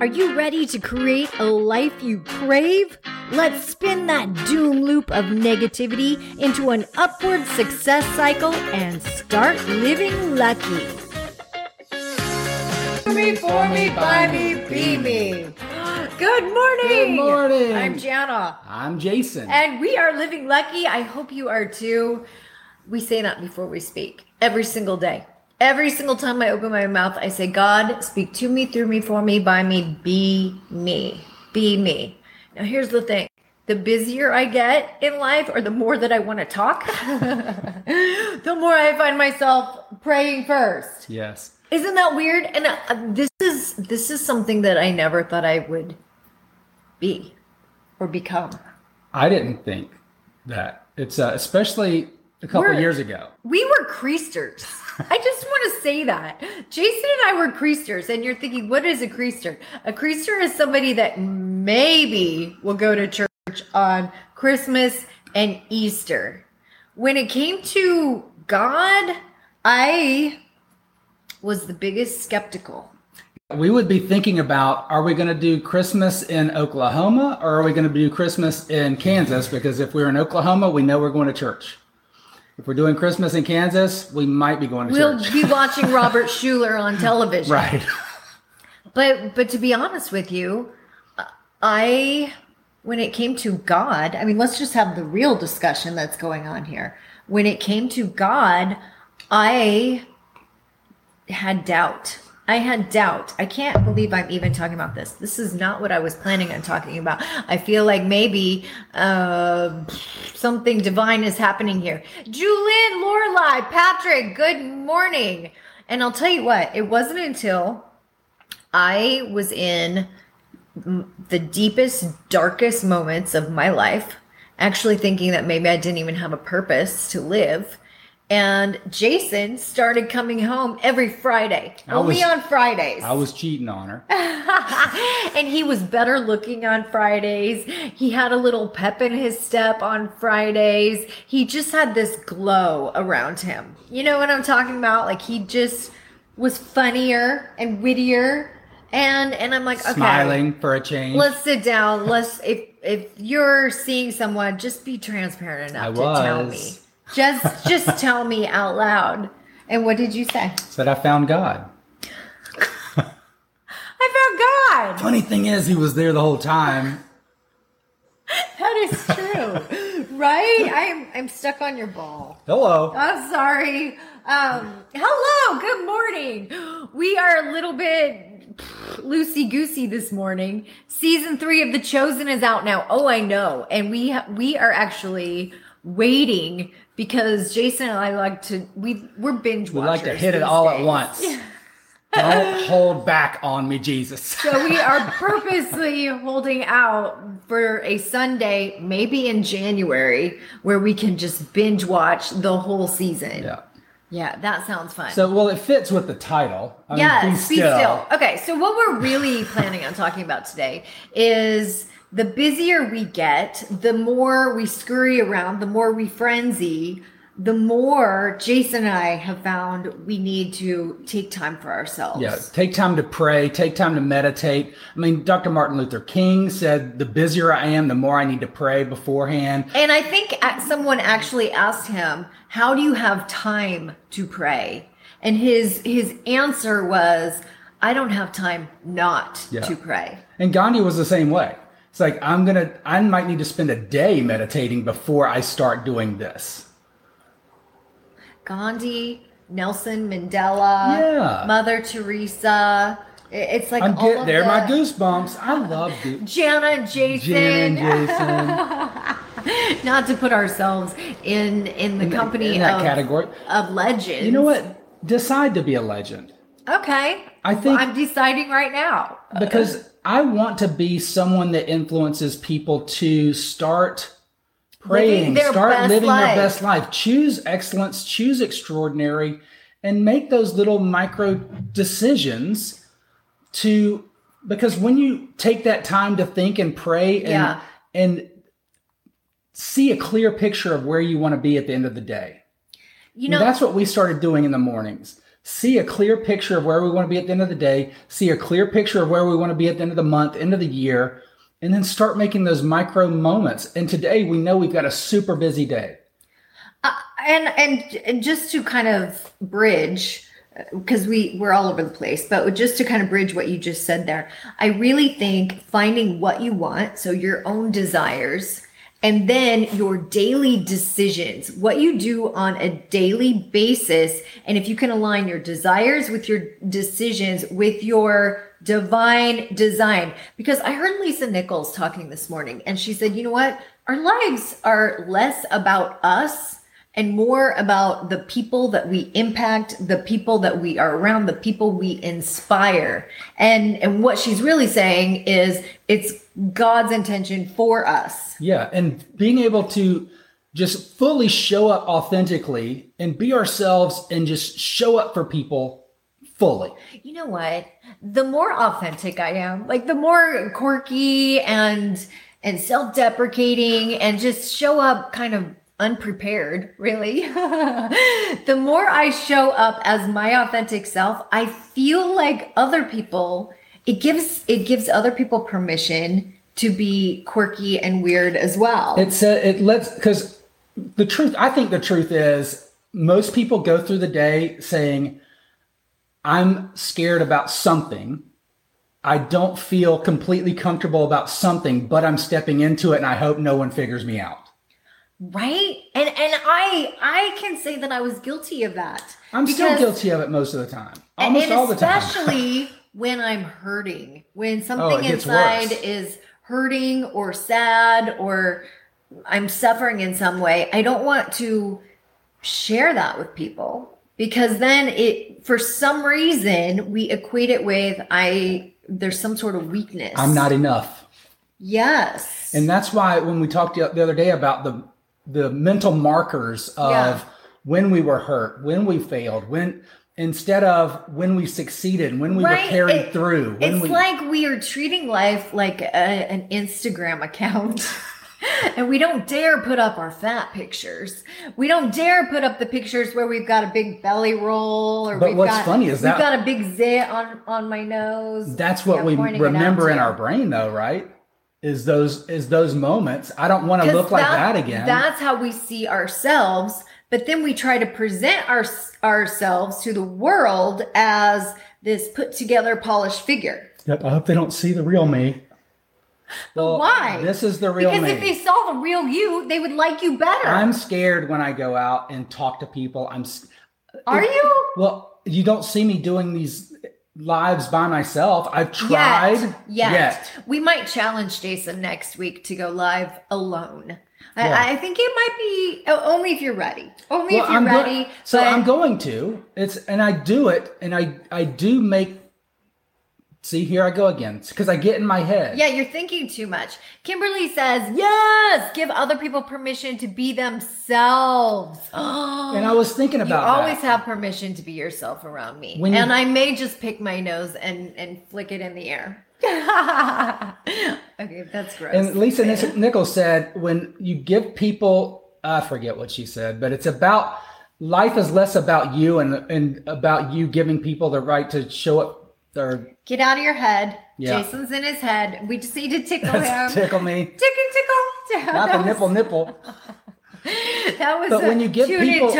Are you ready to create a life you crave? Let's spin that doom loop of negativity into an upward success cycle and start living lucky. me, for me, by me, be me. Good morning. Good morning. I'm Jana. I'm Jason. And we are living lucky. I hope you are too. We say that before we speak every single day. Every single time I open my mouth, I say, God, speak to me, through me, for me, by me, be me. Be me. Now, here's the thing the busier I get in life, or the more that I want to talk, the more I find myself praying first. yes. Isn't that weird? And uh, this is this is something that I never thought I would be or become. I didn't think that. It's uh, especially a couple years ago. We were creasters. I just want to say that. Jason and I were creasters, and you're thinking, what is a creaster? A creaster is somebody that maybe will go to church on Christmas and Easter. When it came to God, I was the biggest skeptical. We would be thinking about are we going to do Christmas in Oklahoma or are we going to do Christmas in Kansas? Because if we're in Oklahoma, we know we're going to church. If we're doing Christmas in Kansas, we might be going to We'll church. be watching Robert Schuller on television. right. But but to be honest with you, I when it came to God, I mean, let's just have the real discussion that's going on here. When it came to God, I had doubt. I had doubt. I can't believe I'm even talking about this. This is not what I was planning on talking about. I feel like maybe uh, something divine is happening here. Julian, Lorelai, Patrick, good morning. And I'll tell you what, it wasn't until I was in the deepest, darkest moments of my life, actually thinking that maybe I didn't even have a purpose to live. And Jason started coming home every Friday, I only was- on Fridays. I was cheating on her. and he was better looking on Fridays. He had a little pep in his step on Fridays. He just had this glow around him. You know what I'm talking about? Like he just was funnier and wittier. And and I'm like, okay, Smiling for a change. let's sit down. Let's if if you're seeing someone, just be transparent enough I to tell me. Just just tell me out loud. And what did you say? Said I found God. I found God. Funny thing is, he was there the whole time. That is true, right? I'm I'm stuck on your ball. Hello. I'm sorry. Um, hello, good morning. We are a little bit loosey goosey this morning. Season three of The Chosen is out now. Oh, I know, and we ha- we are actually waiting because Jason and I like to we we're binge We like to hit it all at days. once. Don't hold back on me, Jesus. So we are purposely holding out for a Sunday, maybe in January, where we can just binge watch the whole season. yeah. Yeah, that sounds fun. So, well, it fits with the title. I mean, yeah, be be still. Okay, so what we're really planning on talking about today is the busier we get, the more we scurry around, the more we frenzy, the more Jason and I have found we need to take time for ourselves. Yeah, take time to pray, take time to meditate. I mean, Dr. Martin Luther King said, the busier I am, the more I need to pray beforehand. And I think uh, someone actually asked him, "How do you have time to pray?" And his his answer was, "I don't have time not Yeah. to pray." And Gandhi was the same way. It's like, I'm to, I might need to spend a day meditating before I start doing this. Gandhi, Nelson Mandela, Yeah. Mother Teresa. It's like I'm getting there. the- My goosebumps. I love goo- Jana and Jason. Jen and Jason. Not to put ourselves in in the company in that of, category. of legends. You know what? Decide to be a legend. Okay. I think- I'm deciding right now. because I want to be someone that influences people to start praying, their start living life. their best life, choose excellence, choose extraordinary, and make those little micro decisions to because when you take that time to think and pray and Yeah. and see a clear picture of where you want to be at the end of the day. You And know, that's what we started doing in the mornings. See a clear picture of where we want to be at the end of the day, see a clear picture of where we want to be at the end of the month, end of the year, and then start making those micro moments. And today we know we've got a super busy day. Uh, and, and and just to kind of bridge because we we're all over the place but just to kind of bridge what you just said there i really think finding what you want so your own desires and then your daily decisions, what you do on a daily basis. And if you can align your desires with your decisions with your divine design. Because I heard Lisa Nichols talking this morning and she said, you know what? Our lives are less about us and more about the people that we impact, the people that we are around, the people we inspire. And and what she's really saying is it's God's intention for us. Yeah, and being able to just fully show up authentically and be ourselves and just show up for people fully. You know what? The more authentic I am, like the more quirky and and self-deprecating and just show up kind of unprepared, really. the more I show up as my authentic self, I feel like other people it gives it gives other people permission to be quirky and weird as well. It's a, it lets cuz the truth I think the truth is most people go through the day saying I'm scared about something. I don't feel completely comfortable about something, but I'm stepping into it and I hope no one figures me out right? And and i i can say that i was guilty of that. I'm still guilty of it most of the time. Almost and, all the time. especially when i'm hurting. When oh, something oh, inside is hurting or sad or i'm suffering in some way i don't want to share that with people. Because then it for some reason we equate it with i there's some sort of weakness. I'm not enough. Yes. And that's why when we talked the other day about the the mental markers of yeah. when we were hurt, when we failed, when instead of when we succeeded, when we right. were carried it, through. it's we, like we are treating life like a, an Instagram account. and we don't dare put up our fat pictures. We don't dare put up the pictures where we've got a big belly roll or but we've what's got, funny is that we've got a big zit on on my nose. That's what yeah, we remember in our brain though, right? Is those is those moments. I don't want to look like that again. That's how we see ourselves, but then we try to present our ourselves to the world as this put together polished figure. Yep, I hope they don't see the real me. Well, why? This is the real because me. if they saw the real you, they would like you better. I'm scared when I go out and talk to people. I'm. Are if, you? Well, you don't see me doing these lives by myself. I've tried. Yet. Yet. yet. We might challenge Jason next week to go live alone. Yeah. I, I, think it might be only if you're ready. Only well, if you're I'm ready. Go- so I'm going to. It's and I do it, and I I do make See, here I go again. Because I get in my head. Yeah, you're thinking too much. Kimberly says, yes, give other people permission to be themselves. and I was thinking about You always that. have permission to be yourself around me. When and you, I may just pick my nose and, and flick it in the air. okay, that's gross. And Lisa Nichols said, when you give people, I forget what she said, but it's about life is less about you and, and about you giving people the right to show up or get out of your head. Yeah. Jason's in his head. We just need to tickle him. tickle me. Tickle, tickle. Not the nipple, nipple. that was but when you give people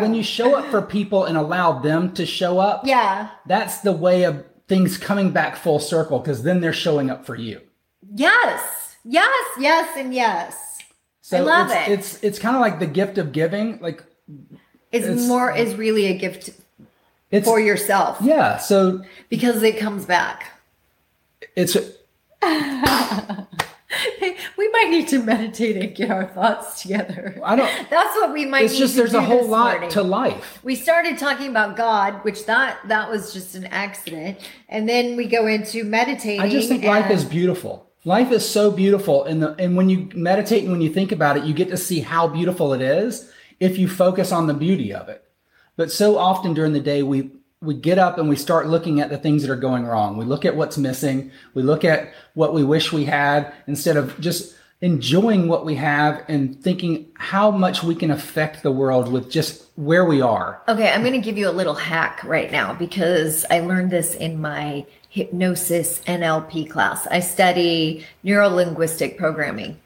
when you show up for people and allow them to show up yeah that's the way of things coming back full circle because then they're showing up for you yes yes yes and yes so I love it's, it it's it's kind of like the gift of giving like it's more is really a gift it's, for yourself. Yeah. So because it comes back. It's. we might need to meditate and get our thoughts together. I don't. That's what we might. It's just there's a whole lot morning. to life. We started talking about God, which that that was just an accident, and then we go into meditating. I just think life is beautiful. Life is so beautiful, and the and when you meditate and when you think about it, you get to see how beautiful it is if you focus on the beauty of it. But so often during the day, we we get up and we start looking at the things that are going wrong. We look at what's missing. We look at what we wish we had instead of just enjoying what we have and thinking how much we can affect the world with just where we are. Okay, I'm going to give you a little hack right now because I learned this in my hypnosis NLP class. I study neuro linguistic programming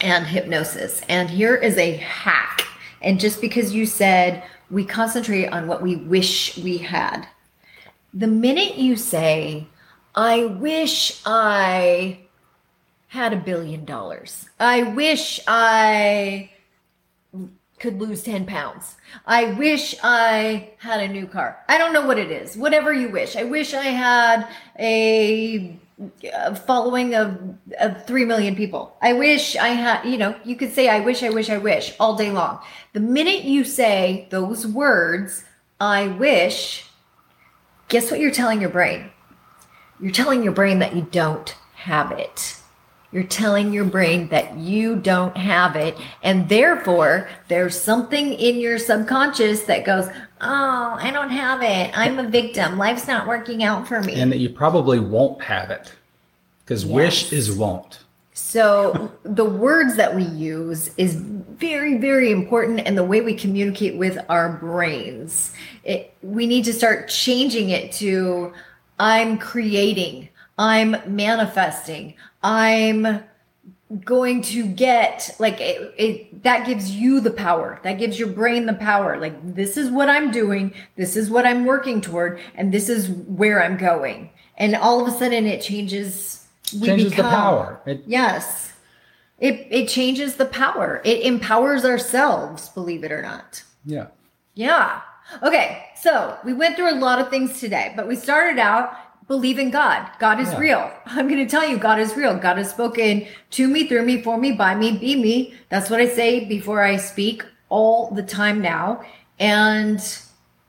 and hypnosis. And here is a hack. And just because you said we concentrate on what we wish we had, the minute you say, I wish I had a billion dollars, I wish I could lose 10 pounds. I wish I had a new car. I don't know what it is. Whatever you wish. I wish I had a, following of, of 3 million people. I wish I had, you know, you could say, I wish, I wish, I wish all day long. The minute you say those words, I wish, guess what you're telling your brain? You're telling your brain that you don't have it. You're telling your brain that you don't have it. And therefore, there's something in your subconscious that goes, Oh, I don't have it. I'm a victim. Life's not working out for me. And that you probably won't have it because wish is won't. So the words that we use is very, very important, and the way we communicate with our brains. It, we need to start changing it to I'm creating, I'm manifesting, I'm going to get like it, it, that gives you the power that gives your brain the power like this is what i'm doing this is what i'm working toward and this is where i'm going and all of a sudden it changes we Changes the power. It- yes it it changes the power it empowers ourselves believe it or not Yeah. yeah. Okay. So we went through a lot of things today, but we started out believe in God. God is Yeah. real. I'm going to tell you, God is real. God has spoken to me, through me, for me, by me, be me. That's what I say before I speak all the time now. And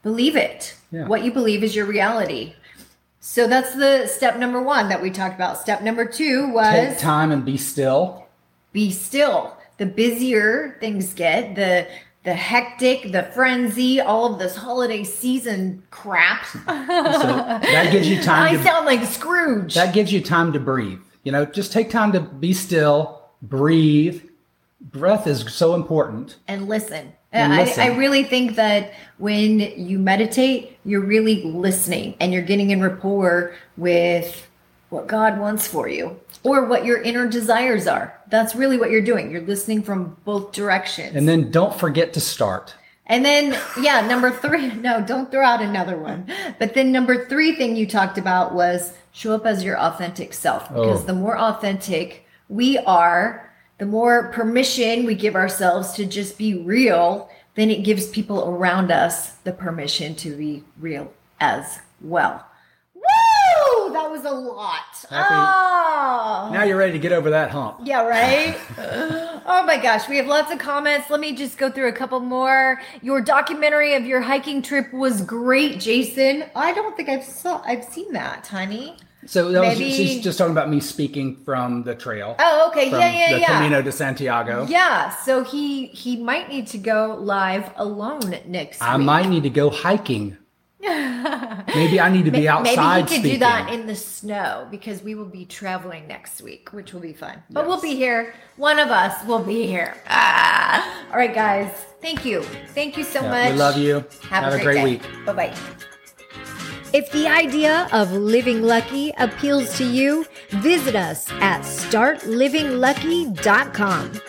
believe it. Yeah. What you believe is your reality. So that's the step number one that we talked about. Step number two was Take time and be still. be still. The busier things get, the the hectic, the frenzy, all of this holiday season crap. So that gives you time I to sound like Scrooge. that gives you time to breathe. You know, just take time to be still, breathe. Breath is so important. and listen. And I, listen. I really think that when you meditate, you're really listening and you're getting in rapport with what God wants for you or what your inner desires are. That's really what you're doing. You're listening from both directions. And then don't forget to start. And then, yeah, number three, no, don't throw out another one. But then number three thing you talked about was show up as your authentic self. Oh. Because Oh. the more authentic we are, the more permission we give ourselves to just be real, then it gives people around us the permission to be real as well. That was a lot. Happy- Oh. Now you're ready to get over that hump. Yeah, right? oh my gosh, we have lots of comments. Let me just go through a couple more. Your documentary of your hiking trip was great, Jason. I don't think I've saw I've seen that, honey. So that was, Maybe- she's just talking about me speaking from the trail. Oh, okay. yeah, yeah, the yeah. Camino de Santiago. Yeah, so he he might need to go live alone next I week. might need to go hiking. Maybe I need to be outside. Maybe outside he could speaking. do that in the snow because we will be traveling next week, which will be fun. But we'll be here. One of us will be here. Ah. All right, guys. Thank you. Thank you so Yeah, much. we love you. Have, a great day. week. Bye bye. If the idea of living lucky appeals to you, visit us at startlivinglucky.com.